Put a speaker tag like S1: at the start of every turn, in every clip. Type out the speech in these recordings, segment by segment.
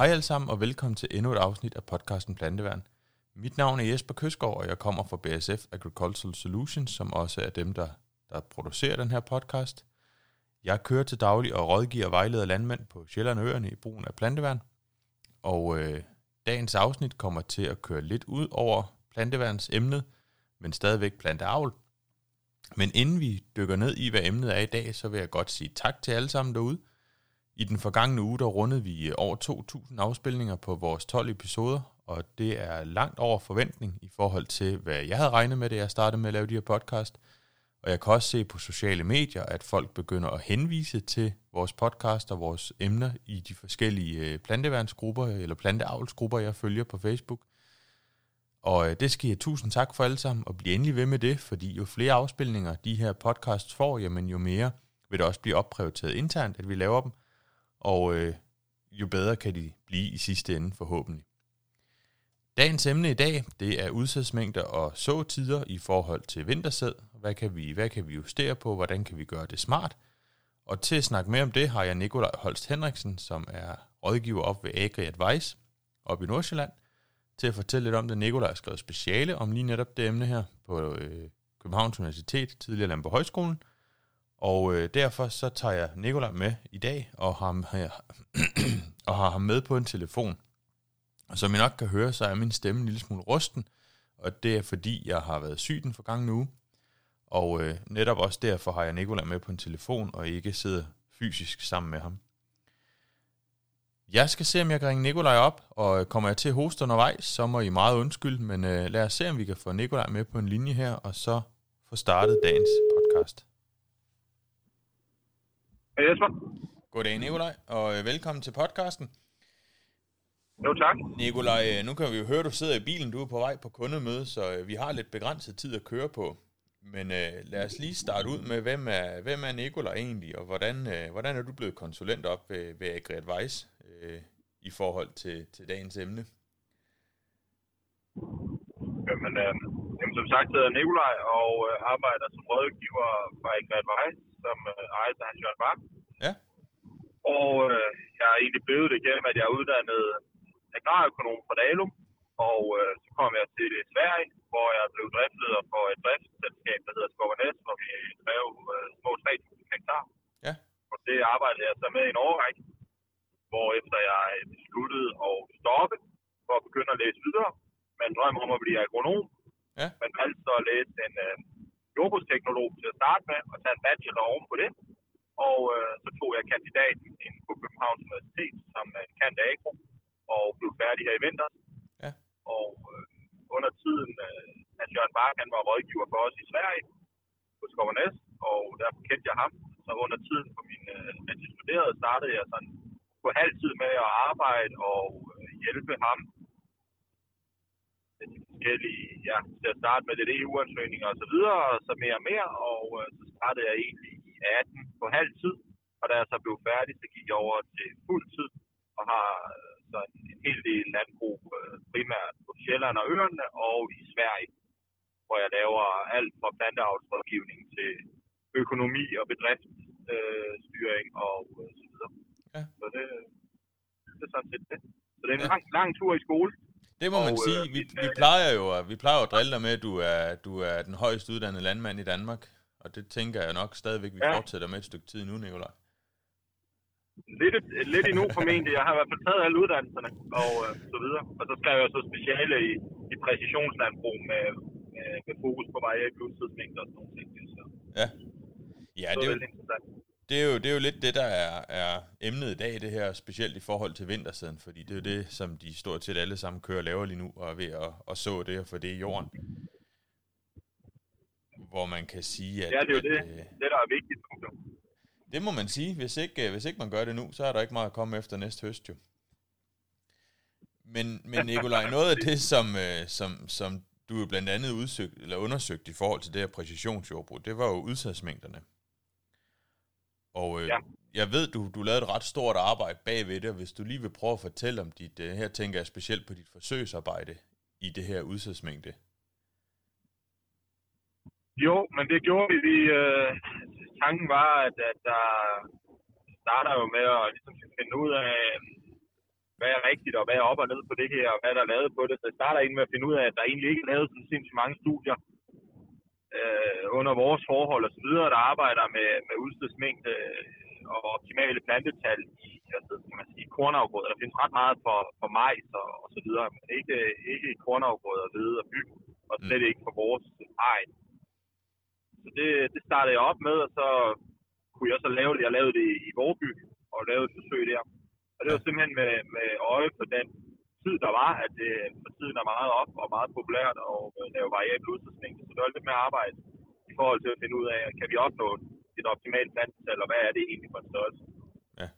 S1: Hej alle sammen og velkommen til endnu et afsnit af podcasten Planteværn. Mit navn er Jesper Køsgaard, og jeg kommer fra BSF Agricultural Solutions, som også er dem, der, der producerer den her podcast. Jeg kører til daglig og rådgiver og vejleder landmænd på Sjælland og Øerne i brugen af planteværn. Og øh, dagens afsnit kommer til at køre lidt ud over planteværns emne, men stadigvæk planteavl. Men inden vi dykker ned i, hvad emnet er i dag, så vil jeg godt sige tak til alle sammen derude. I den forgangne uge, der rundede vi øh, over 2.000 afspilninger på vores 12 episoder, og det er langt over forventning i forhold til, hvad jeg havde regnet med, da jeg startede med at lave de her podcast. Og jeg kan også se på sociale medier, at folk begynder at henvise til vores podcast og vores emner i de forskellige øh, planteværnsgrupper eller planteavlsgrupper, jeg følger på Facebook. Og øh, det skal jeg tusind tak for alle sammen, og blive endelig ved med det, fordi jo flere afspilninger de her podcasts får, jamen jo mere vil det også blive opprioriteret internt, at vi laver dem, og øh, jo bedre kan de blive i sidste ende forhåbentlig. Dagens emne i dag, det er udsædsmængder og såtider i forhold til vintersæd. Hvad kan, vi, hvad kan vi justere på? Hvordan kan vi gøre det smart? Og til at snakke mere om det, har jeg Nikolaj Holst Henriksen, som er rådgiver op ved Agri Advice op i Nordsjælland, til at fortælle lidt om det. Nikolaj har skrevet speciale om lige netop det emne her på øh, Københavns Universitet, tidligere Lampe Højskolen. Og øh, derfor så tager jeg Nikolaj med i dag og har, og har ham med på en telefon. Og som I nok kan høre, så er min stemme en lille smule rusten, og det er fordi, jeg har været syg den forgangne uge. Og øh, netop også derfor har jeg Nikolaj med på en telefon, og ikke sidder fysisk sammen med ham. Jeg skal se, om jeg kan ringe Nikolaj op, og øh, kommer jeg til at hoste undervejs, så må I meget undskylde, men øh, lad os se, om vi kan få Nikolaj med på en linje her, og så få startet dagens podcast.
S2: Hej Jesper.
S1: Goddag Nikolaj, og øh, velkommen til podcasten.
S2: Jo, tak.
S1: Nikolaj, øh, nu kan vi jo høre, at du sidder i bilen, du er på vej på kundemøde, så øh, vi har lidt begrænset tid at køre på. Men øh, lad os lige starte ud med, hvem er, hvem er Nikolaj egentlig, og hvordan, øh, hvordan er du blevet konsulent op ved, ved Agri Advice øh, i forhold til, til dagens emne?
S2: Jamen, øh, jamen som sagt hedder Nikolaj og øh, arbejder som rådgiver for Agri Advice, som øh, ejer af Hans Jørgen Bak.
S1: Ja.
S2: Og øh, jeg er egentlig blevet det gennem, at jeg er uddannet agrarøkonom fra Dalum, og øh, så kom jeg til Sverige, hvor jeg blev driftleder for et driftsselskab, der hedder Skovernes, hvor vi drev øh, små 3.000 hektar.
S1: Ja.
S2: Og det arbejdede jeg så med i en årrække, hvor efter jeg besluttede at stoppe for at begynde at læse videre, med en drøm om at blive agronom,
S1: Ja.
S2: men valgte så at læse en øh, jordbrugsteknolog til at starte med, og tage en bachelor oven på det. Og øh, så tog jeg kandidaten på Københavns Universitet som øh, kant agro, og blev færdig her i vinter.
S1: Ja.
S2: Og øh, under tiden, øh, at Jørgen Bark, han var rådgiver for os i Sverige på Skovernes, og derfor kendte jeg ham. Så under tiden på min, øh, mens jeg studerede, startede jeg sådan på halv tid med at arbejde og øh, hjælpe ham forskellige, ja, til at starte med lidt EU-ansøgninger og så videre, og så mere og mere, og øh, så startede jeg egentlig i 18 på halv tid, og da jeg så blev færdig, så gik jeg over til fuld tid, og har øh, så en, en hel del landbrug, øh, primært på Sjælland og Øerne, og i Sverige, hvor jeg laver alt fra planteavlsrådgivning til økonomi og bedriftsstyring øh, og øh, så videre.
S1: Ja.
S2: Så det, det er sådan set det. Så det er en
S1: Ja.
S2: lang, lang tur i skole.
S1: Det må man
S2: Og,
S1: sige.
S2: øh,
S1: Vi, vi plejer jo at, vi plejer jo at drille dig med, at du er, du er den højst uddannede landmand i Danmark. Og det tænker jeg nok stadigvæk, vi
S2: Ja.
S1: fortsætter med et stykke tid nu, Nikolaj.
S2: Lidt, lidt endnu formentlig. Jeg har i hvert fald taget alle uddannelserne og øh, så videre. Og så skrev jeg så speciale i, i præcisionslandbrug med, med, med fokus på variable udtidsmængder og sådan nogle ting. Så
S1: Ja. Ja,
S2: det
S1: er, jo. Det, er jo, det er jo lidt det, der er, er emnet i dag, det her, specielt i forhold til vintersæden, fordi det er jo det, som de stort set alle sammen kører og laver lige nu, og er ved at, at så det og få det i jorden. Hvor man kan sige, at...
S2: Ja, det er jo
S1: at,
S2: det,
S1: øh,
S2: det der er vigtigt.
S1: Det må man sige. Hvis ikke, øh, hvis ikke man gør det nu, så er der ikke meget at komme efter næste høst jo. Men, men Nikolaj, noget af det, som, øh, som, som du blandt andet udsøgt, eller undersøgt i forhold til det her præcisionsjordbrug, det var jo udsadsmængderne. Og øh,
S2: Ja.
S1: jeg ved, du, du lavede et ret stort arbejde bagved det, og hvis du lige vil prøve at fortælle om dit, øh, her tænker jeg specielt på dit forsøgsarbejde i det her udsadsmængde.
S2: Jo, men det gjorde vi. vi øh, tanken var, at, at der starter jo med at ligesom finde ud af, hvad er rigtigt, og hvad er op og ned på det her, og hvad der er lavet på det. Så jeg starter egentlig med at finde ud af, at der egentlig ikke er lavet sådan sindssygt mange studier øh, under vores forhold og så videre, der arbejder med, med udstødsmængde og optimale plantetal i altså, skal man sige, kornafgrøder. Der findes ret meget for, for majs og, og så videre, men ikke, ikke i kornafgrøder, hvede og byg, og slet ikke for vores egen. Så det, det startede jeg op med, og så kunne jeg så lave det. Jeg lavede det i Vorby, og lavede et forsøg der. Og det var simpelthen med, med øje på den tid, der var, at det for tiden er meget op og meget populært at lave variabel udstødsmængde. Så det var lidt med arbejde i forhold til at finde ud af, kan vi opnå et optimalt plantetal, og hvad er det egentlig for en størrelse?
S1: Ja.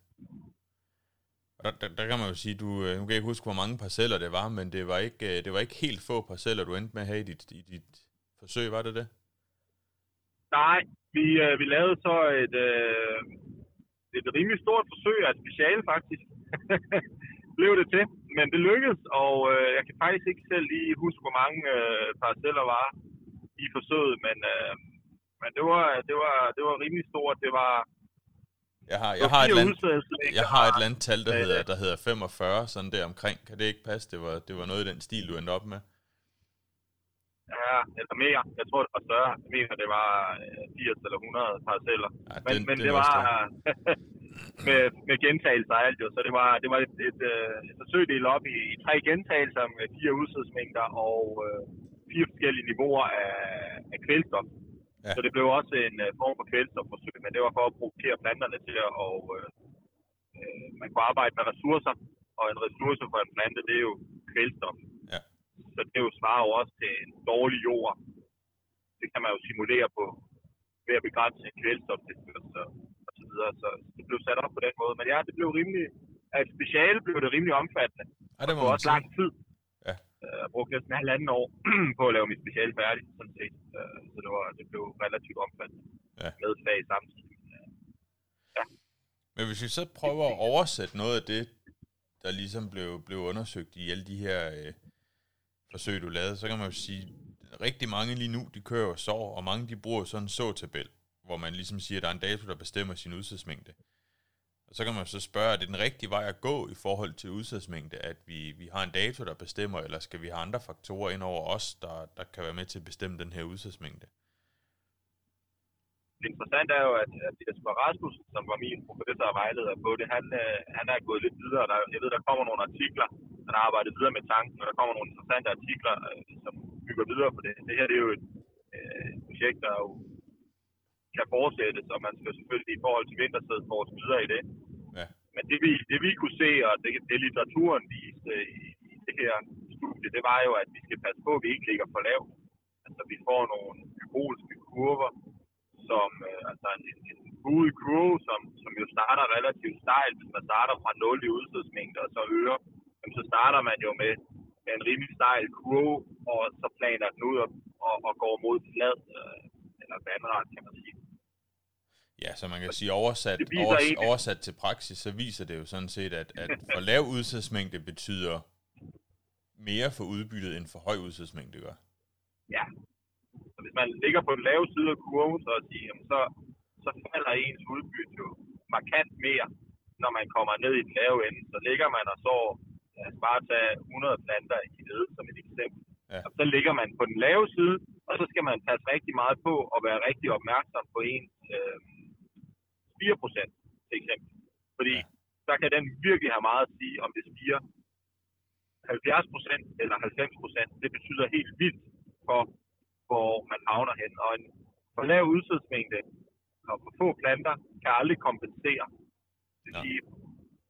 S1: Og der, der, der kan man jo sige, du, øh, nu kan jeg ikke huske, hvor mange parceller det var, men det var ikke, øh, det var ikke helt få parceller, du endte med at have i dit, i dit forsøg, var det det?
S2: Nej, vi, øh, vi lavede så et, øh, et rimelig stort forsøg af et speciale faktisk. blev det til, men det lykkedes, og øh, jeg kan faktisk ikke selv lige huske, hvor mange øh, parceller var i forsøget, men, øh, men det, var, det, var, det var rimelig stort. Det var
S1: jeg har, jeg, har et land, jeg har et land tal, der hedder, der hedder 45, sådan der omkring. Kan det ikke passe? Det var, det var noget i den stil, du endte op med.
S2: Ja, eller mere. Jeg tror, det var større. Jeg mener, det var 80 øh, eller 100 parceller. Ja, men, den, men den det var med, med gentagelser og alt jo. Så det var, det var et, et, øh, et, et forsøg delt op i, i tre gentagelser med fire udsatsmængder og øh, fire forskellige niveauer af, af kvælstof. Ja. Så det blev også en uh, form for kvælstofforsøg, men det var for at provokere planterne til at og, øh, man kunne arbejde med ressourcer, og en ressource for en plante, det er jo kvælstof. Så det jo svarer jo også til en dårlig jord. Det kan man jo simulere på ved at begrænse kvælstoftilførsel og så videre. Så det blev sat op på den måde. Men ja, det blev rimelig, at speciale blev det rimelig omfattende.
S1: Ja, det
S2: var også lang tid.
S1: Ja.
S2: Øh, jeg brugte næsten halvanden år på at lave mit speciale færdigt, sådan set. Øh, så det, var, det blev relativt omfattende
S1: ja.
S2: med fag samtidig. Ja.
S1: Men hvis vi så prøver at oversætte noget af det, der ligesom blev, blev undersøgt i alle de her øh, forsøg, du lavede, så kan man jo sige, rigtig mange lige nu, de kører jo sår, og mange de bruger sådan en så-tabel, hvor man ligesom siger, at der er en dato, der bestemmer sin udsatsmængde. Og så kan man så spørge, er det den rigtige vej at gå i forhold til udsatsmængde, at vi, vi har en dato, der bestemmer, eller skal vi have andre faktorer ind over os, der, der kan være med til at bestemme den her udsatsmængde?
S2: Det interessante er jo, at, at Jesper Rasmussen, som var min professor og vejleder på det, han, øh, han er gået lidt videre. Der, jeg ved, der kommer nogle artikler, han har arbejdet videre med tanken, og der kommer nogle interessante artikler, øh, som bygger videre på det. Det her det er jo et øh, projekt, der jo kan fortsættes, og man skal selvfølgelig i forhold til vintersæd forske videre i det.
S1: Ja.
S2: Men det vi, det vi kunne se, og det, det litteraturen viste i, i det her studie, det var jo, at vi skal passe på, at vi ikke ligger for lavt. Altså vi får nogle hyperbolske kurver, som, øh, altså en, en buet kurve, som, som jo starter relativt stejlt, hvis man starter fra 0 i udstødsmængde og så øger, jamen, så starter man jo med, en rimelig stejl kurve, og så planer den ud og, og, og går mod flad, øh, eller vandret, kan man sige.
S1: Ja, så man kan sige oversat, overs, oversat til praksis, så viser det jo sådan set, at, at for lav udsatsmængde betyder mere for udbyttet end for høj udsatsmængde gør.
S2: Ja. Man ligger på den lave side af kurven, så, at sige, så, så falder ens udbytte jo markant mere, når man kommer ned i den lave ende. Så ligger man og så, lad os bare tage 100 planter i nede som et eksempel.
S1: Ja.
S2: Og så ligger man på den lave side, og så skal man passe rigtig meget på og være rigtig opmærksom på ens øh, 4 procent, til eksempel. Fordi ja. der kan den virkelig have meget at sige, om det stiger 70 procent eller 90 procent. Det betyder helt vildt for, hvor man havner hen. Og en for lav udsatsmængde og for få planter kan aldrig kompensere. Det vil ja. sige,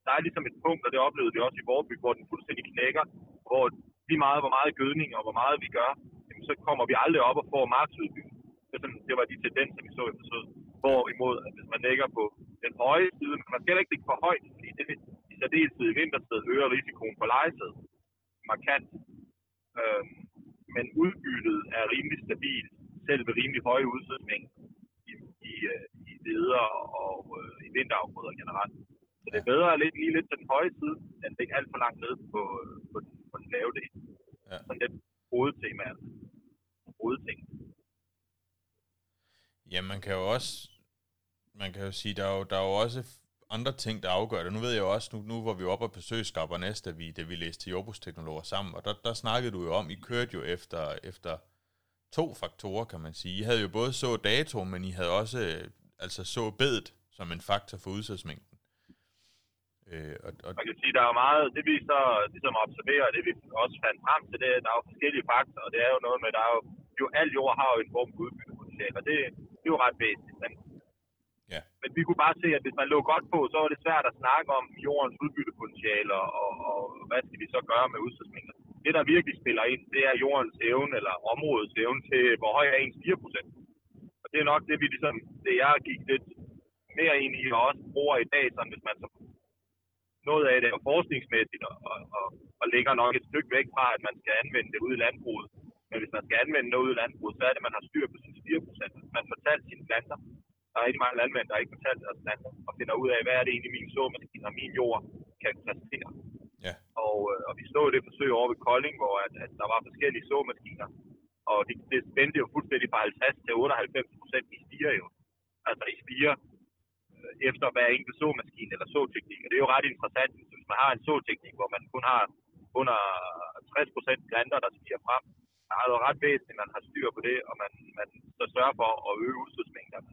S2: der er ligesom et punkt, og det oplevede vi også i Vorby, hvor den fuldstændig knækker, hvor lige meget, hvor meget gødning og hvor meget vi gør, jamen, så kommer vi aldrig op og får marksudbytte. Det, det var de tendenser, vi så i forsøget. Hvorimod, at hvis man lægger på den høje side, man skal ikke ligge for højt, fordi det i særdeleshed i vintersted øger risikoen for lejesæd markant. Øhm, men udbyttet er rimelig stabilt, selv ved rimelig høje udsætning i, i, øh, i leder og øh, i vinterafgrøder generelt. Så det er bedre at ligge lige lidt til den høje side, end ligge alt for langt ned på, på, på den lave del.
S1: Ja.
S2: Sådan lidt hovedtema. Hovedting.
S1: Ja, man kan jo også, man kan jo sige, der er jo, der er jo også andre ting, der afgør det. Nu ved jeg jo også, nu, nu var vi oppe og besøge Skarper Næste, da vi, da vi læste jordbrugsteknologer sammen, og der, der snakkede du jo om, I kørte jo efter, efter to faktorer, kan man sige. I havde jo både så dato, men I havde også øh, altså så bedet som en faktor for udsatsmængden.
S2: Øh, og, og man kan sige, der er meget, det vi så ligesom observerer, det vi også fandt frem til, det der er jo forskellige faktorer, og det er jo noget med, der er jo, jo al jord har jo en form for udbyttepotentiale, og det, det er jo ret væsentligt. Men, ja. men vi kunne bare se, at hvis man lå godt på, så var det svært at snakke om jordens udbyttepotentiale, og, og, hvad skal vi så gøre med udsatsmængder. Det, der virkelig spiller ind, det er jordens evne, eller områdets evne til, hvor høj er ens 4%. Og det er nok det, vi ligesom, det jeg gik lidt mere ind i, og også bruger i dag, sådan hvis man så noget af det er forskningsmæssigt, og, og, og, og ligger nok et stykke væk fra, at man skal anvende det ude i landbruget. Men hvis man skal anvende noget ude i landbruget, så er det, at man har styr på sine 4%. Man fortalt sine planter. Der er rigtig mange landmænd, der ikke fortalt deres planter, og finder ud af, hvad er det egentlig min såmaskine og min jord kan præstere. Ja. Og, øh, og vi så det forsøg over ved Kolding, hvor at, at der var forskellige såmaskiner, og det, det spændte jo fuldstændig fra 50 til 98 procent i stiger jo. Altså i stiger øh, efter hver enkelt såmaskine eller såteknik. Og det er jo ret interessant, hvis man har en såteknik, hvor man kun har under 60 procent planter, der stiger frem. Der er jo ret væsentligt, at man har styr på det, og man, man så sørger for at øge udstødsmængderne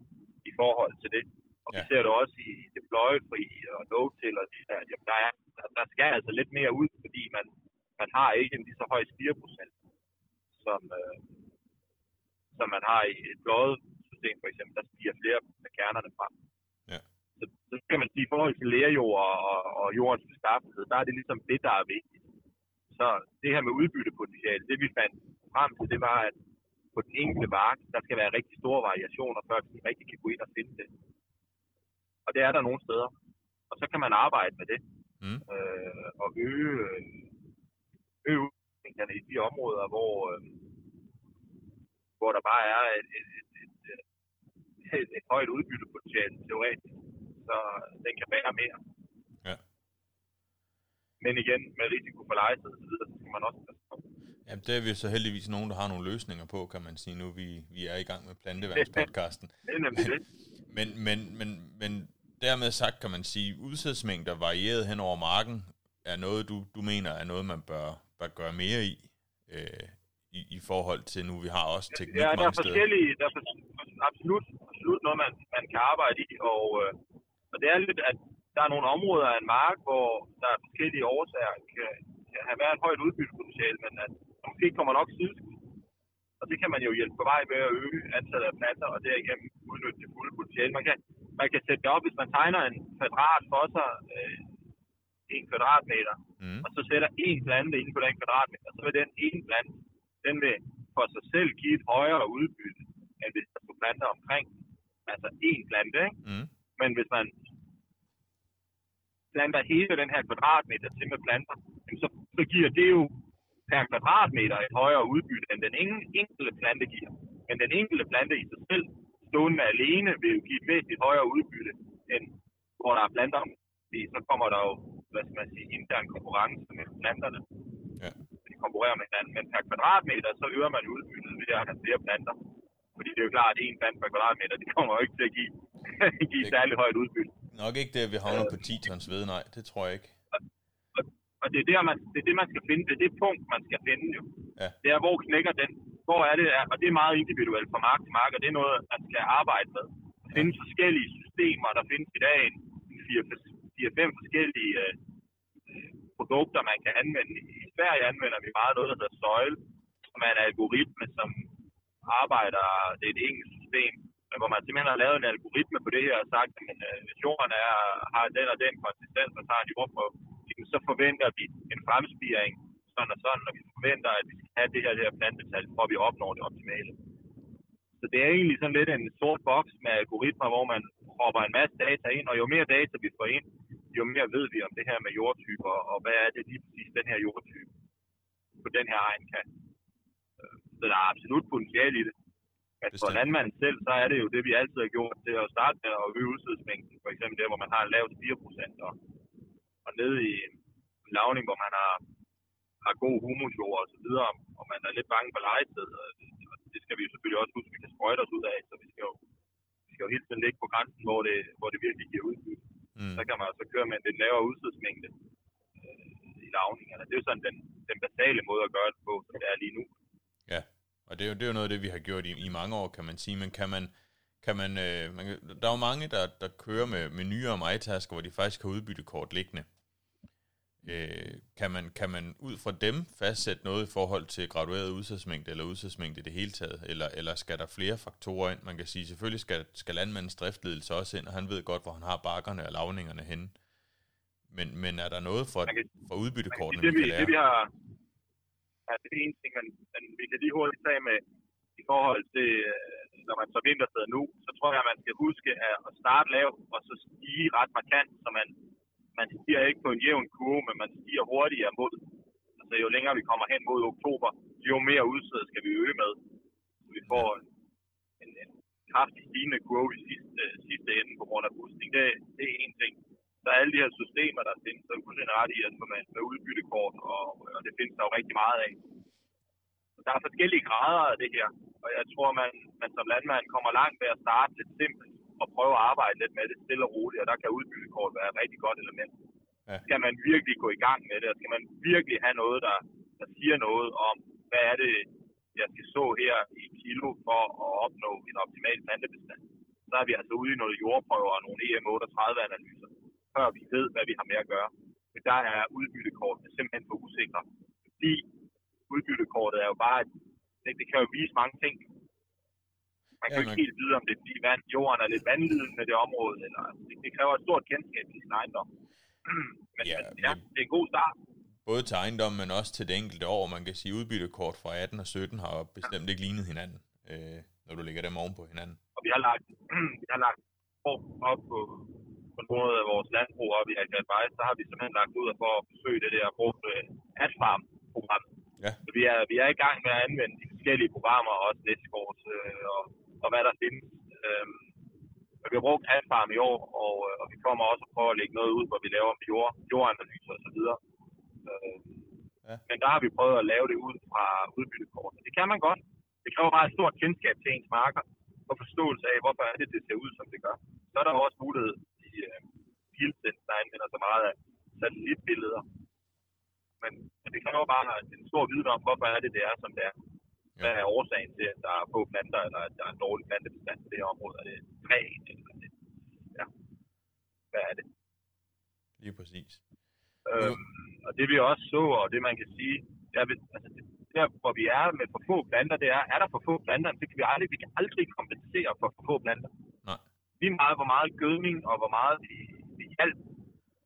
S2: i forhold til det. Og ja. vi ser det også i deploy-fri og no-till og de der. Jamen, der, er, der, der skal altså lidt mere ud, fordi man, man har ikke en lige så høj spireprocent, som, øh, som man har i et bløjet system for eksempel. Der stiger flere af kernerne frem. Ja. Så, så kan man sige, i forhold til lærjord og, og, og jordens beskaffenhed, der er det ligesom det, der er vigtigt. Så det her med udbyttepotentiale, det vi fandt frem til, det var, at på den enkelte mark, der skal være rigtig store variationer, før vi rigtig kan gå ind og finde det. Og det er der nogle steder. Og så kan man arbejde med det. Mm. Øh, og øge, øge udviklingerne i de områder, hvor, øh, hvor der bare er et, et, et, et, et, et højt udbyttepotentiale teoretisk. Så den kan bære mere. Ja. Men igen, med risiko for lejetid så skal man også passe
S1: Jamen, det er vi så heldigvis nogen, der har nogle løsninger på, kan man sige, nu vi, vi er i gang med planteværnspodcasten.
S2: det er nemlig det.
S1: Men, men, men, men dermed sagt kan man sige, udsædsmængder varieret hen over marken er noget, du, du mener er noget, man bør, bør gøre mere i, øh, i, i forhold til nu, vi har også teknik
S2: Ja, der er forskellige, der er absolut, absolut noget, man, man kan arbejde i, og, øh, og det er lidt, at der er nogle områder af en mark, hvor der er forskellige årsager, kan, kan have været et højt udbyttepotentiale, men at måske kommer nok sideskud. Og det kan man jo hjælpe på vej med at øge antallet af planter, og derigennem udnytte det fulde potentiale. Man kan, man kan sætte det op, hvis man tegner en kvadrat for sig, øh, en kvadratmeter, mm. og så sætter en plante inde på den kvadratmeter, så vil den ene plante, den vil for sig selv give et højere udbytte, end hvis der skulle planter omkring. Altså en plante, ikke? Mm. Men hvis man planter hele den her kvadratmeter til med planter, så, så giver det jo per kvadratmeter et højere udbytte, end den enkelte plante giver. Men den enkelte plante i sig selv, stående alene, vil jo give et væsentligt højere udbytte, end hvor der er planter fordi så kommer der jo, hvad skal man sige, intern konkurrence med planterne. Ja. De konkurrerer med hinanden, men per kvadratmeter, så øger man udbyttet ved at have flere planter. Fordi det er jo klart, at en plant per kvadratmeter, det kommer jo ikke til at give, give særlig højt udbytte.
S1: Nok ikke det, vi havner på 10 tons ved, nej, det tror jeg ikke.
S2: Det er, der, man, det er det, man skal finde. Det er det punkt, man skal finde jo. Ja. Det er, hvor knækker den. Hvor er det? Og det er meget individuelt fra mark til mark, og det er noget, man skal arbejde med. Der findes ja. forskellige systemer. Der findes i dag en 4-5 forskellige øh, produkter, man kan anvende. I Sverige anvender vi meget noget, der hedder Søjle, som er en algoritme, som arbejder, det er et engelsk system, hvor man simpelthen har lavet en algoritme på det her og sagt, at øh, hvis jorden er, har den og den konsistens, og tager en jordprøve, så forventer vi en fremspiring sådan og sådan, og vi forventer, at vi skal have det her, det her plantetal, for at vi opnår det optimale. Så det er egentlig sådan lidt en sort boks med algoritmer, hvor man propper en masse data ind, og jo mere data vi får ind, jo mere ved vi om det her med jordtyper, og hvad er det lige præcis den her jordtype på den her egen kan. Så der er absolut potentiale i det. Men for landmanden selv, så er det jo det, vi altid har gjort, det at starte med at øge udstødsmængden, for eksempel der, hvor man har en lav 4%, og og nede i en lavning, hvor man har, har god humusjord og så videre, og man er lidt bange for lejetid, og det skal vi jo selvfølgelig også huske, at vi kan sprøjte os ud af, så vi skal jo, vi skal jo hele tiden ligge på grænsen, hvor det, hvor det virkelig giver udbytte. Mm. Så kan man altså køre med en lidt lavere udstødsmængde øh, i lavningerne. Det er jo sådan den, den basale måde at gøre det på, som det er lige nu.
S1: Ja, og det er jo, det er jo noget af det, vi har gjort i, i mange år, kan man sige. Men kan man, kan man, øh, man der er jo mange, der, der kører med, med nyere majtasker, hvor de faktisk har udbyttekort liggende. Øh, kan, man, kan man ud fra dem fastsætte noget i forhold til gradueret udsatsmængde eller udsatsmængde i det hele taget? Eller, eller skal der flere faktorer ind? Man kan sige, selvfølgelig skal, skal landmandens driftledelse også ind, og han ved godt, hvor han har bakkerne og lavningerne henne. Men, men er der noget for, kan, for udbyttekortene,
S2: det, vi, kan lære? Det, vi har, ja, det er en ting, men, men vi kan lige hurtigt tage med i forhold til, øh, når man så vintersted nu, så tror jeg, at man skal huske at starte lavt, og så stige ret markant, så man man stiger ikke på en jævn kurve, men man stiger hurtigere mod. Altså jo længere vi kommer hen mod oktober, jo mere udsæd skal vi øge med. Så vi får en, en, en kraftig stigende kurve i sidste, sidste ende på grund af boosting. Det, det er en ting. Så alle de her systemer, der findes, så er fuldstændig ret i, at man med udbyttekort, og, og det findes der jo rigtig meget af. Så der er forskellige grader af det her, og jeg tror, man, man som landmand kommer langt ved at starte lidt simpelt og prøve at arbejde lidt med det stille og roligt, og der kan udbyttekort være et rigtig godt element. Ja. Skal man virkelig gå i gang med det, og skal man virkelig have noget, der, der siger noget om, hvad er det, jeg skal så her i kilo for at opnå en optimal plantebestand, så er vi altså ude i noget jordprøver og nogle EM38-analyser, før vi ved, hvad vi har med at gøre. Men der er udbyttekortet simpelthen for usikre, fordi udbyttekortet er jo bare, det, det kan jo vise mange ting, man kan ja, ikke helt vide, om det er fordi vand, jorden er lidt vandlidende det område, eller det, det kræver et stort kendskab til sin ejendom. men, ja, men, ja, det er en god start.
S1: Både til ejendom, men også til det enkelte år. Man kan sige, udbyttekort fra 18 og 17 har bestemt ikke lignet hinanden, øh, når du lægger dem oven på hinanden.
S2: Og vi har lagt, vi har lagt op på, på nogle af vores landbrug op i Advice, så har vi simpelthen lagt ud for at besøge det der brugte Adfarm-program. Ja. Så vi er, vi er i gang med at anvende de forskellige programmer, også Netscores øh, og og hvad der findes. Øhm, vi har brugt Adfarm i år, og, øh, og vi kommer også at prøve at lægge noget ud, hvor vi laver jord, jordanalyser osv. Øhm, ja. Men der har vi prøvet at lave det ud fra udbyttekort. Det kan man godt. Det kræver bare et stort kendskab til ens marker og forståelse af, hvorfor er det, det ser ud, som det gør. Så er der også mulighed i øh, Fieldsense, der anvender så meget af satellitbilleder. Men det kræver bare en stor viden om, hvorfor er det, det er, som det er. Hvad er årsagen til, at der er få planter, eller at der er en dårlig plantebestand i det her område? Er det træ, eller det? Ja. Hvad er det?
S1: Lige præcis.
S2: Øhm, og det vi også så, og det man kan sige, der, altså, der hvor vi er med for få planter, det er, er der for få planter, så kan vi aldrig, vi kan aldrig kompensere for for få planter.
S1: Nej.
S2: Lige meget, hvor meget gødning og hvor meget vi, vi hjælp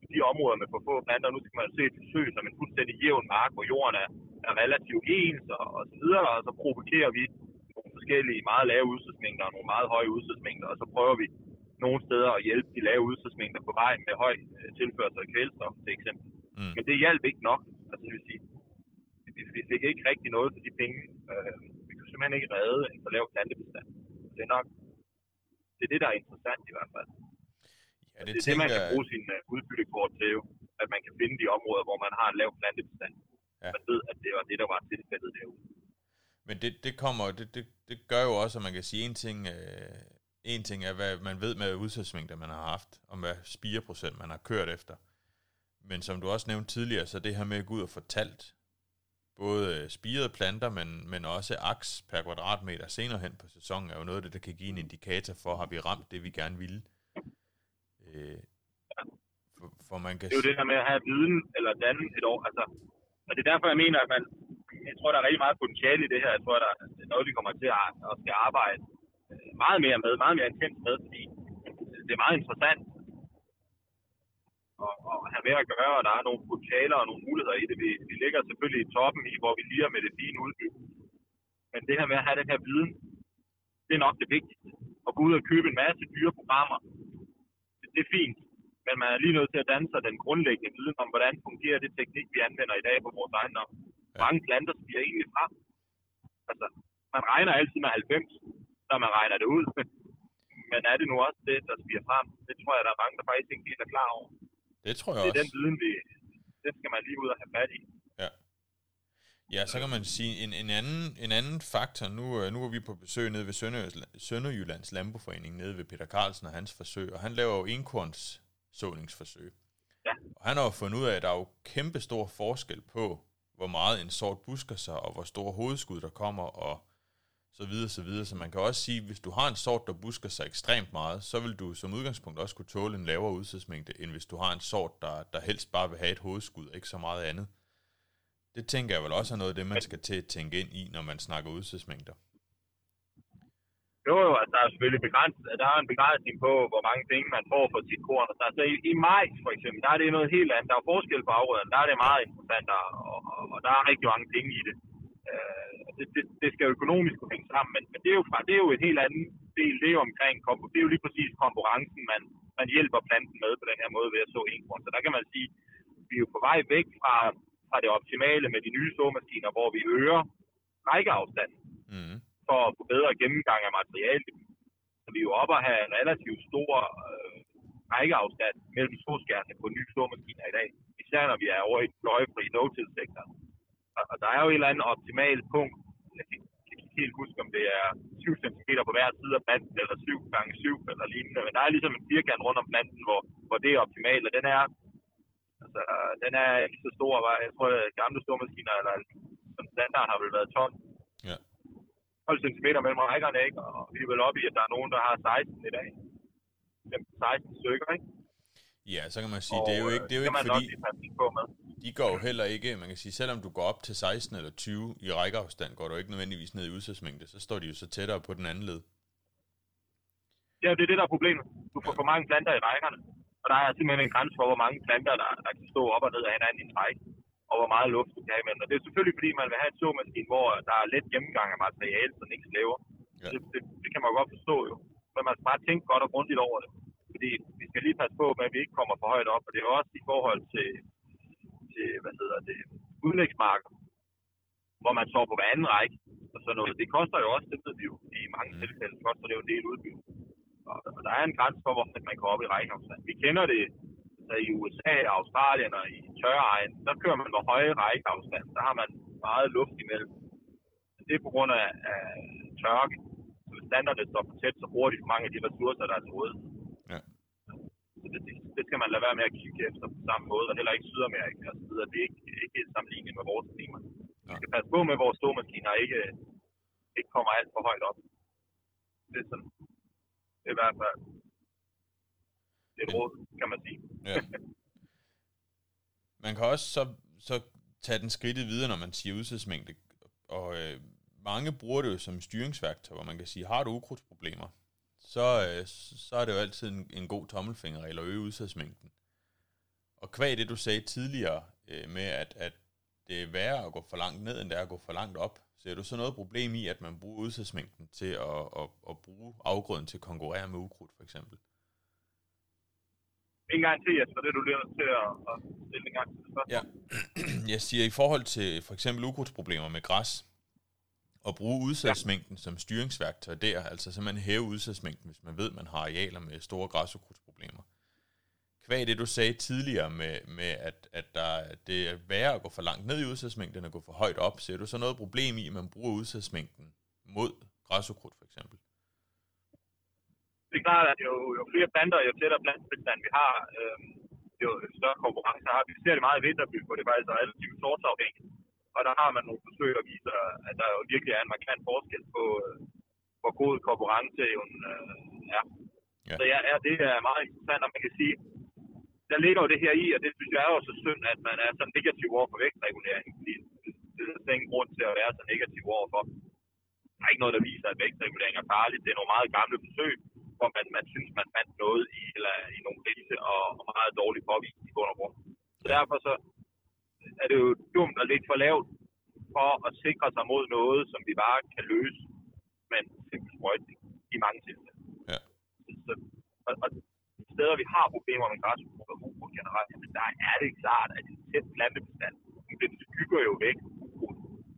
S2: i de områder med for få planter. Nu skal man se et forsøg som en fuldstændig jævn mark, hvor jorden er er relativt ens og, og så videre, og så provokerer vi nogle forskellige meget lave udstødsmængder og nogle meget høje udstødsmængder, og så prøver vi nogle steder at hjælpe de lave udstødsmængder på vej med høj øh, tilførsel af kvælstof, til eksempel. Mm. Men det hjalp ikke nok. Altså, det vil sige, vi, vi fik ikke rigtig noget for de penge. Øh, vi kunne simpelthen ikke redde en for lav plantebestand. Det er nok det er det, der er interessant i hvert fald. Ja, det, det er det, man kan bruge sin uh, udbyttekort til, jo, at man kan finde de områder, hvor man har en lav plantebestand. Ja. Man ved, at det var det, der var tilfældet derude.
S1: Men det, det kommer, det, det, det gør jo også, at man kan sige en ting, øh, en ting er, hvad man ved med udsatsmængder, man har haft, om hvad spireprocent man har kørt efter. Men som du også nævnte tidligere, så det her med at gå ud og fortalt både spirede planter, men, men også aks per kvadratmeter senere hen på sæsonen, er jo noget af det, der kan give en indikator for, har vi ramt det, vi gerne ville. Øh,
S2: for, for man kan det er jo det der med at have viden, eller danne et år, altså og det er derfor, jeg mener, at man, jeg tror, der er rigtig meget potentiale i det her. Jeg tror, der er noget, vi kommer til at, at skal arbejde øh, meget mere med, meget mere intens med, fordi det er meget interessant at, at have med at gøre, og der er nogle potentialer og nogle muligheder i det. Vi, vi ligger selvfølgelig i toppen i, hvor vi liger med det fine udbytte. Men det her med at have den her viden, det er nok det vigtigste. At gå ud og købe en masse dyre programmer, det, det er fint men man er lige nødt til at danne sig den grundlæggende viden om, hvordan fungerer det teknik, vi anvender i dag på vores ejendom. Ja. Mange planter stiger egentlig frem. Altså, man regner altid med 90, når man regner det ud. Men er det nu også det, der stiger frem? Det tror jeg, der er mange, der faktisk ikke er klar over.
S1: Det tror jeg
S2: det
S1: også.
S2: Det er den viden, vi, den skal man lige ud og have fat i.
S1: Ja. Ja, så kan man sige, en, en, anden, en anden faktor, nu, øh, nu er vi på besøg nede ved Sønderjyllands Landboforening, nede ved Peter Carlsen og hans forsøg, og han laver jo enkorns såningsforsøg.
S2: Ja.
S1: Og han har jo fundet ud af, at der er jo kæmpe stor forskel på, hvor meget en sort busker sig, og hvor store hovedskud der kommer, og så videre, så videre. Så man kan også sige, at hvis du har en sort, der busker sig ekstremt meget, så vil du som udgangspunkt også kunne tåle en lavere udsatsmængde, end hvis du har en sort, der, der helst bare vil have et hovedskud, og ikke så meget andet. Det tænker jeg vel også er noget af det, man skal til at tænke ind i, når man snakker udsatsmængder.
S2: Jo, jo, altså, der er selvfølgelig begrænset, der er en begrænsning på, hvor mange penge man får for sit korn. Altså, altså i, i majs, for eksempel, der er det noget helt andet. Der er forskel på afgrøden. Der er det meget interessant, og, og, og, der er rigtig mange penge i det. Øh, det, det, det, skal økonomisk kunne hænge sammen, men, men det, er jo fra, det er jo et helt andet del. Det er jo omkring, det er jo lige præcis konkurrencen, man, man hjælper planten med på den her måde ved at så en korn. Så der kan man sige, vi er jo på vej væk fra, fra det optimale med de nye såmaskiner, hvor vi øger rækkeafstanden. Mm for at få bedre gennemgang af materialet. Så vi er jo oppe at have en relativt stor øh, rækkeafstand mellem såskærne på nye stormaskiner i dag. Især når vi er over i den fløjefri no sektor Og, og der er jo et eller andet optimalt punkt. Jeg kan, kan ikke helt huske, om det er 7 cm på hver side af planten, eller 7 gange 7 eller lignende. Men der er ligesom en firkant rundt om planten, hvor, hvor det er optimalt. Og den er, altså, den er ikke så stor. Jeg tror, at gamle stormaskiner eller som standard har vel været 12 12 cm mellem rækkerne, ikke? Og vi er vel oppe i, at der er nogen, der har 16 i dag. 16 stykker, ikke?
S1: Ja, så kan man sige, og, det er jo ikke, det er jo ikke fordi, på med. de går jo heller ikke, man kan sige, selvom du går op til 16 eller 20 i rækkeafstand, går du ikke nødvendigvis ned i udsatsmængde, så står de jo så tættere på den anden led.
S2: Ja, det er det, der er problemet. Du får for mange planter i rækkerne, og der er simpelthen en grænse for, hvor mange planter, der, der kan stå op og ned af hinanden i en række og hvor meget luft du kan have med. Og det er selvfølgelig, fordi man vil have en såmaskine, hvor der er let gennemgang af materiale, så den ikke slæver. Ja. Det, det, det, kan man jo godt forstå jo. Men man skal bare tænke godt og grundigt over det. Fordi vi skal lige passe på med, at vi ikke kommer for højt op. Og det er også i forhold til, til hvad hedder det, udlægsmarker, hvor man står på hver anden række. Og sådan noget. Det koster jo også, det ved vi jo, i mange mm. tilfælde koster det jo en del udbytte. Og, og der er en grænse for, hvor man kan op i rækkeafstand. Vi kender det i USA, Australien og i tørreegn, der kører man med høje rækkeafstand. Der har man meget luft imellem. Det er på grund af, af tørke. Så hvis standarderne står for tæt, så bruger de for mange af de ressourcer, der er til rådighed. Ja. Så det, det, det, skal man lade være med at kigge efter på samme måde, og heller ikke Sydamerika og så videre. Det er ikke, ikke sammenlignet med vores klima. Ja. Vi skal passe på med, at vores stormaskiner ikke, ikke kommer alt for højt op. Det er sådan, det er i hvert fald et råd, kan man sige. Ja.
S1: Man kan også så, så tage den skridtet videre, når man siger udsatsmængde. Og øh, mange bruger det jo som styringsværktøj, hvor man kan sige, har du ukrudtsproblemer, så, øh, så er det jo altid en, en god tommelfingerregel at øge udsatsmængden. Og kvæg det, du sagde tidligere øh, med, at, at det er værre at gå for langt ned, end det er at gå for langt op, ser du så noget problem i, at man bruger udsatsmængden til at, at, at bruge afgrøden til at konkurrere med ukrudt, for eksempel?
S2: En gang til, Jesper, det er du lige til at, at stille en gang til
S1: Ja. Jeg siger, i forhold til for eksempel ukrudtsproblemer med græs, at bruge udsatsmængden ja. som styringsværktøj der, altså simpelthen hæve udsatsmængden, hvis man ved, at man har arealer med store græsukrudtsproblemer. Kvæg det, du sagde tidligere med, med at, at der, det er værre at gå for langt ned i udsatsmængden, end at gå for højt op, ser du så noget problem i, at man bruger udsatsmængden mod græsukrudt for eksempel?
S2: Det er klart, at jo, jo flere planter, jo tættere plantbestand vi har, øh, jo større konkurrence har vi. Vi ser det meget i vinterby, hvor det faktisk er relativt sortsafhængigt. Og der har man nogle forsøg, der viser, at der jo virkelig er en markant forskel på, øh, hvor god konkurrence jo øh, er. Ja. Så ja, ja, det er meget interessant, og man kan sige, der ligger jo det her i, og det synes jeg er jo så synd, at man er så negativ over for vægtregulering. Fordi det er ingen grund til at være så negativ overfor. Der er ikke noget, der viser, at vægtregulering er farligt. Det er nogle meget gamle forsøg, hvor man, man synes, man fandt noget i, eller i nogle krise og, og meget dårlig påvisning i bund og grund. Så derfor så er det jo dumt at ligge for lavt for at sikre sig mod noget, som vi bare kan løse med en simpel sprøjtning i mange tilfælde. Ja. Så, og, og de steder, vi har problemer med græsbrug og ukrudt generelt, jamen der er det klart, at en tæt plantebestand, den skygger jo væk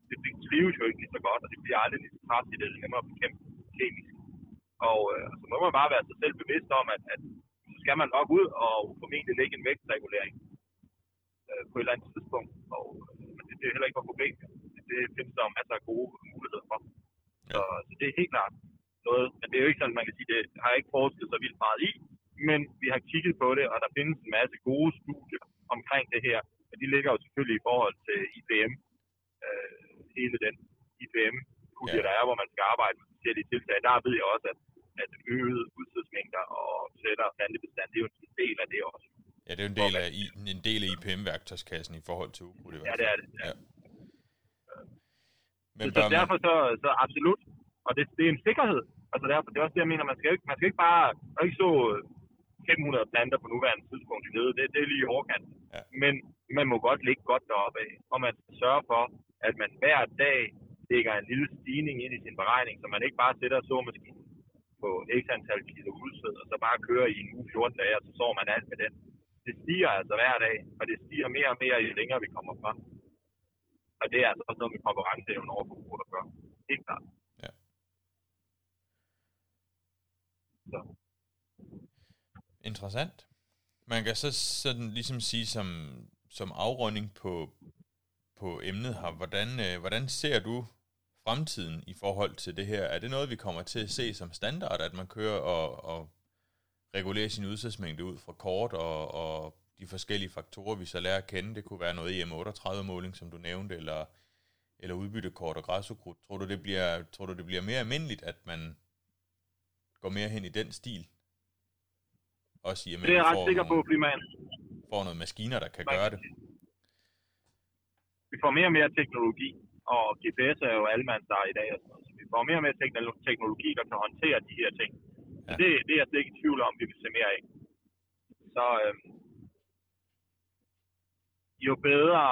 S2: Det, det trives jo ikke lige så godt, og det bliver aldrig lige så kraftigt, det er nemmere. Og øh, så må man bare være sig selv bevidst om, at, at så skal man nok ud og formentlig lægge en vægtregulering øh, på et eller andet tidspunkt. Og, øh, men det, det er heller ikke noget problem. Det, det findes der masser af gode muligheder for. Så, så det er helt klart noget. Men det er jo ikke sådan, man kan sige, det har ikke forsket så vildt meget i. men vi har kigget på det, og der findes en masse gode studier omkring det her. Og de ligger jo selvfølgelig i forhold til IPM, øh, hele den IPM, ja. der er, hvor man skal arbejde med forskellige tiltag. Der ved jeg også, at, at øget udstødsmængder og sætter plantebestand, det er jo en del af det også.
S1: Ja, det er jo en del af, en del af IPM-værktøjskassen i forhold til ukrudt.
S2: Ja, det er det. Ja. ja. Men så, så derfor så, så absolut, og det, det er en sikkerhed. Altså derfor, det er også det, jeg mener, man skal ikke, man skal ikke bare, ikke så 500 planter på nuværende tidspunkt i nede, det, det er lige i overkant. Ja. Men man må godt ligge godt deroppe af, og man skal sørge for, at man hver dag lægger en lille stigning ind i sin beregning, så man ikke bare sætter såmaskinen på x antal kilo udsæd, og så bare kører i en uge 14 dage, og så sover man alt med den. Det stiger altså hver dag, og det stiger mere og mere, jo længere vi kommer frem. Og det er altså også noget med konkurrenceevnen over for at gøre. Helt klart. Ja.
S1: Så. Interessant. Man kan så sådan ligesom sige som, som afrunding på, på emnet her, hvordan, øh, hvordan ser du fremtiden i forhold til det her? Er det noget, vi kommer til at se som standard, at man kører og, og regulerer sin udsatsmængde ud fra kort og, og de forskellige faktorer, vi så lærer at kende? Det kunne være noget EM38-måling, som du nævnte, eller, eller udbyttekort og græsukrudt. Tror du, det bliver, tror du, det bliver mere almindeligt, at man går mere hen i den stil?
S2: Også i, at det er jeg ret sikker på, fordi man
S1: får noget maskiner, der kan man, gøre det.
S2: Vi får mere og mere teknologi, og GPS er jo allemandser i dag. Så vi får mere og mere teknologi, der kan håndtere de her ting. Så ja. det, det er jeg slet ikke i tvivl om, vi vil se mere af. Så øhm, jo bedre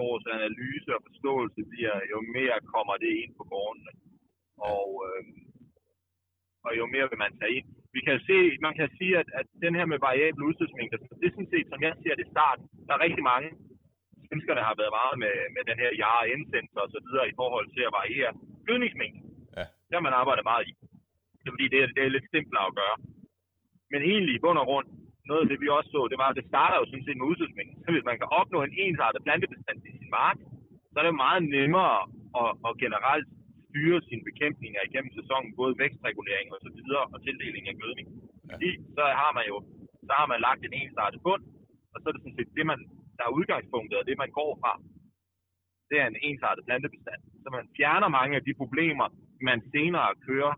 S2: vores analyse og forståelse bliver, jo mere kommer det ind på gårdene. Og, øhm, og jo mere vil man tage ind vi kan se, man kan sige, at, at den her med variabel udstødsmængde, det er sådan set, som jeg ser det i starten, der er rigtig mange svenskerne har været meget med, med den her jare indsensor og så videre i forhold til at variere gødningsmængden. Ja. Det har man arbejdet meget i. Det er fordi, det er, det er lidt simplere at gøre. Men egentlig i bund og grund, noget af det vi også så, det var, at det starter jo sådan set med udstødsmængden. Så hvis man kan opnå en ensartet plantebestand i sin mark, så er det meget nemmere at, at generelt styre sine bekæmpninger igennem sæsonen, både vækstregulering og så videre, og tildeling af gødning. Ja. Fordi så har man jo så har man lagt en ensartet bund, og så er det sådan set det, man, der er udgangspunktet, og det man går fra, det er en ensartet plantebestand. Så man fjerner mange af de problemer, man senere kører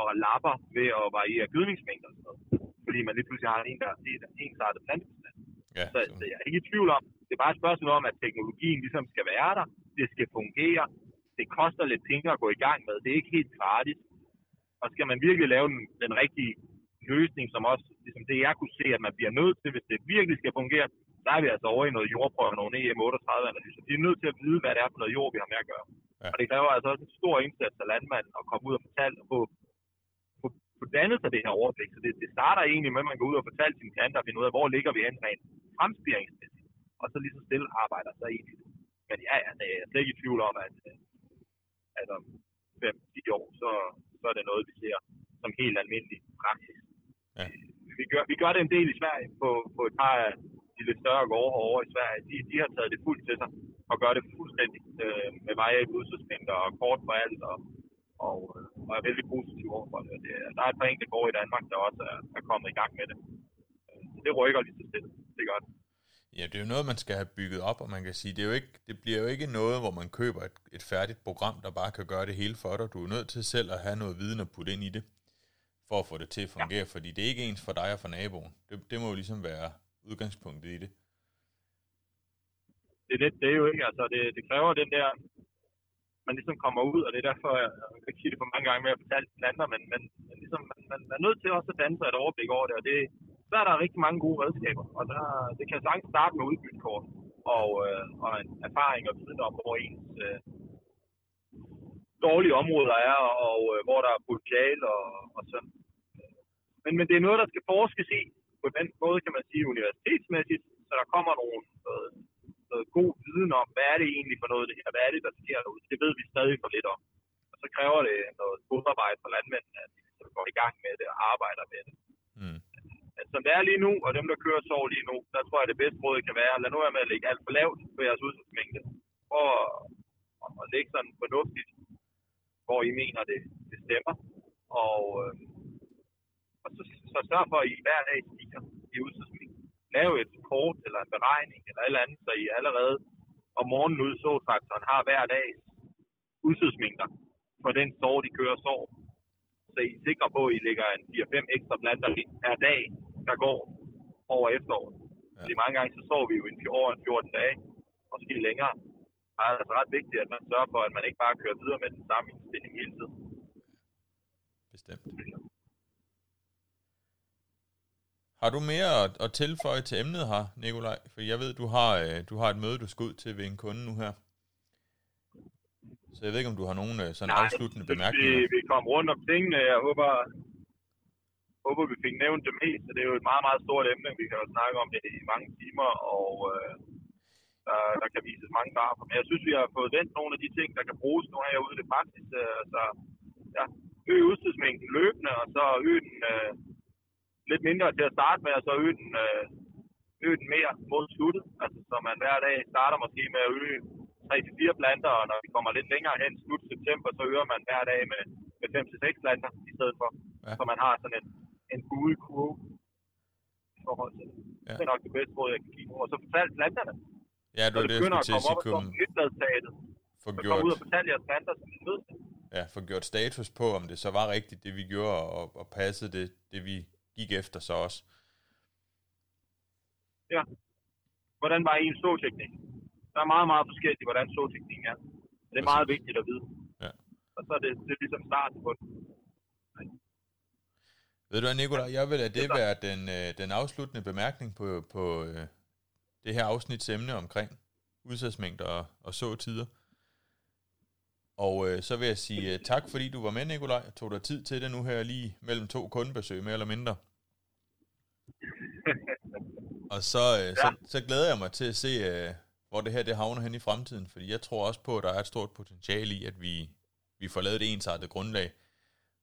S2: og lapper ved at variere gødningsmængder og sådan noget. Fordi man lige pludselig har en, der er en ensartet plantebestand. Ja, så, så jeg er ikke i tvivl om, det er bare et spørgsmål om, at teknologien ligesom skal være der, det skal fungere, det koster lidt penge at gå i gang med. Det er ikke helt gratis. Og skal man virkelig lave den, den rigtige løsning, som også, ligesom det jeg kunne se, at man bliver nødt til, hvis det virkelig skal fungere, så er vi altså over i noget jordprøve, nogle EM38-analyser. Vi er nødt til at vide, hvad det er for noget jord, vi har med at gøre. Ja. Og det kræver altså også en stor indsats af landmanden at komme ud og fortælle og få, få, få dannet sig det her overblik. Så det, det starter egentlig med, at man går ud og fortæller sine planter og finder ud af, hvor ligger vi hen rent fremspiringsmæssigt. Og så lige så stille arbejder sig ind i det. Men ja, ja, det er jeg slet ikke i tvivl om, at, at om 5-10 år, så, så er det noget, vi ser som helt almindelig praksis. Ja. Vi, gør, vi gør det en del i Sverige på, på et par de lidt større gårde over i Sverige. De, de har taget det fuldt til sig og gør det fuldstændig øh, med veje udsatsmængder og kort for alt og, og, øh, og er vældig positiv overfor det. det. Der er et par enkelte gårde i Danmark, der også er, er kommet i gang med det. Så det rykker lige til stille. Det gør det.
S1: Ja, det er jo noget, man skal have bygget op, og man kan sige, det, er jo ikke, det bliver jo ikke noget, hvor man køber et, et færdigt program, der bare kan gøre det hele for dig. Du er nødt til selv at have noget viden at putte ind i det, for at få det til at fungere, ja. fordi det er ikke ens for dig og for naboen. Det, det må jo ligesom være udgangspunktet i det.
S2: Det, det, det er jo ikke, altså det, det kræver den der, man ligesom kommer ud, og det er derfor, jeg, jeg kan ikke sige det for mange gange med at fortælle planter, men, men, men ligesom, man, man, man er nødt til også at danne sig et overblik over det, og det, så er der rigtig mange gode redskaber. Og der, det kan sagtens starte med udbyttekort og, øh, og en erfaring og viden om, hvor ens øh, dårlige områder er, og øh, hvor der er potentiale og, og sådan. Men, men det er noget, der skal forskes i, på den måde kan man sige universitetsmæssigt, så der kommer nogle, noget, noget god viden om, hvad er det egentlig for noget det her, hvad er det, der sker derude. Det ved vi stadig for lidt om. Og så kræver det noget fodarbejde for landmændene, at de går i gang med det og arbejder med det. Mm som det er lige nu, og dem, der kører sov lige nu, der tror jeg, det bedste råd kan være, lad nu være med at lægge alt for lavt på jeres udsatsmængde. Og, at lægge sådan fornuftigt, hvor I mener, det, det stemmer. Og, øh, og så, så sørg for, at I hver dag stiger i udstødningsmængden. Lav et kort eller en beregning eller et eller andet, så I allerede om morgenen ud så traktoren har hver dag udstødningsmængder for den sår, de kører sår. Så I er sikre på, at I lægger en 4-5 ekstra planter per dag, der går over efteråret. Ja. Fordi mange gange så sår vi jo en, over en 14 dage, måske længere. Det er altså ret vigtigt, at man sørger for, at man ikke bare kører videre med den samme indstilling hele tiden.
S1: Bestemt. Har du mere at, at tilføje til emnet her, Nikolaj? For jeg ved, du har, øh, du har et møde, du skal ud til ved en kunde nu her. Så jeg ved ikke, om du har nogen øh, sådan Nej, afsluttende bemærkninger.
S2: Vi, vi kom rundt om tingene. Jeg håber, håber, vi fik nævnt det mest. Det er jo et meget, meget stort emne. Vi kan jo snakke om det i mange timer, og øh, der, der kan vises mange grafer. Men jeg synes, vi har fået vendt nogle af de ting, der kan bruges nu her ude i det praksis. Øh, så ja, øge udstyrsmængden løbende, og så øge den øh, lidt mindre til at starte med, og så øge den, øh, øge den mere mod sluttet. Altså, så man hver dag starter måske med at øge 3-4 planter, og når vi kommer lidt længere hen, slut september, så øger man hver dag med, med 5-6 planter i stedet for. Ja. Så man har sådan en, en kurve i forhold til det. Ja. Det er nok det bedste råd, jeg kan give. Og så fortæl planterne.
S1: Ja, du er det, jeg skulle til at sige,
S2: kom... Få gjort... ud og fortælle jeres planter, som I
S1: Ja, få gjort status på, om det så var rigtigt, det vi gjorde, og, og passede det, det vi gik efter så også.
S2: Ja. Hvordan var en såteknik? Der er meget, meget forskelligt, hvordan såteknikken er. Det er meget vigtigt at vide. Ja. Og så er det, det er ligesom starten på det.
S1: Ved du hvad, Nicolaj, jeg vil lade det være den, øh, den afsluttende bemærkning på, på øh, det her afsnits emne omkring udsatsmængder og, og så tider. Og øh, så vil jeg sige øh, tak, fordi du var med, Nikolaj. Tog dig tid til det nu her lige mellem to kundebesøg, mere eller mindre. og så, øh, ja. så, så glæder jeg mig til at se, øh, hvor det her det havner hen i fremtiden. Fordi jeg tror også på, at der er et stort potentiale i, at vi, vi får lavet et ensartet grundlag.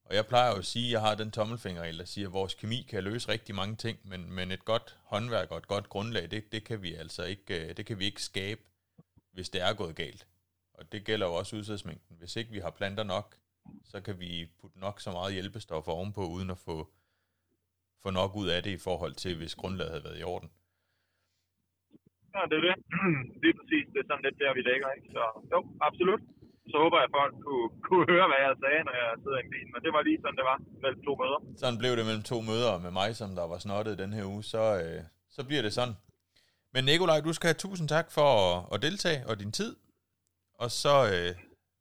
S1: Og jeg plejer jo at sige, at jeg har den tommelfingerregel, der siger, at vores kemi kan løse rigtig mange ting, men, men et godt håndværk og et godt grundlag, det, det, kan vi altså ikke, øh, det kan vi ikke skabe, hvis det er gået galt. Og det gælder jo også udsatsmængden. Hvis ikke vi har planter nok, så kan vi putte nok så meget hjælpestoffer ovenpå, uden at få, få nok ud af det i forhold til, hvis grundlaget havde været i orden.
S2: Ja, det er det. Det er præcis. Det er sådan lidt der, vi lægger. Ikke? Så jo, absolut. Så håber jeg, at folk kunne, kunne høre, hvad jeg sagde, når jeg sidder i en bil. Men det var lige sådan, det var mellem to møder.
S1: Sådan blev det mellem to møder med mig, som der var snottet den her uge. Så, øh, så bliver det sådan. Men Nikolaj, du skal have tusind tak for at, at deltage og din tid og så øh,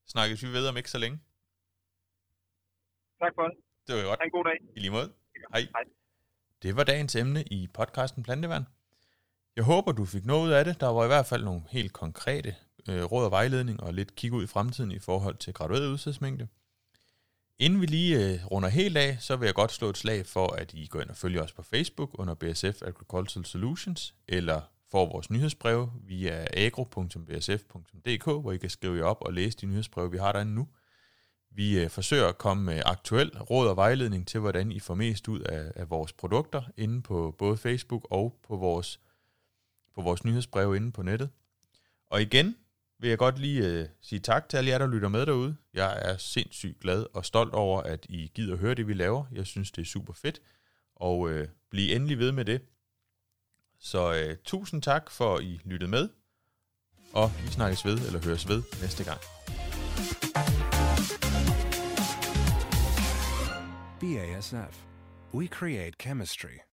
S1: snakkes vi videre om ikke så længe.
S2: Tak for det.
S1: Det var godt.
S2: Ha' en god dag.
S1: I lige måde. Hej. Hej. Det var dagens emne i podcasten Plantevand. Jeg håber, du fik noget ud af det. Der var i hvert fald nogle helt konkrete øh, råd og vejledning og lidt kig ud i fremtiden i forhold til gradueret udsatsmængde. Inden vi lige øh, runder helt af, så vil jeg godt slå et slag for, at I går ind og følger os på Facebook under BSF Agricultural Solutions, eller får vores nyhedsbreve via agro.bsf.dk, hvor I kan skrive jer op og læse de nyhedsbreve, vi har derinde nu. Vi øh, forsøger at komme med aktuel råd og vejledning til, hvordan I får mest ud af, af vores produkter inde på både Facebook og på vores, på vores nyhedsbreve inde på nettet. Og igen vil jeg godt lige øh, sige tak til alle jer, der lytter med derude. Jeg er sindssygt glad og stolt over, at I gider høre det, vi laver. Jeg synes, det er super fedt. Og øh, bliv endelig ved med det. Så øh, tusind tak for, at I lyttede med, og vi snakkes ved, eller høres ved næste gang. BASF. We create chemistry.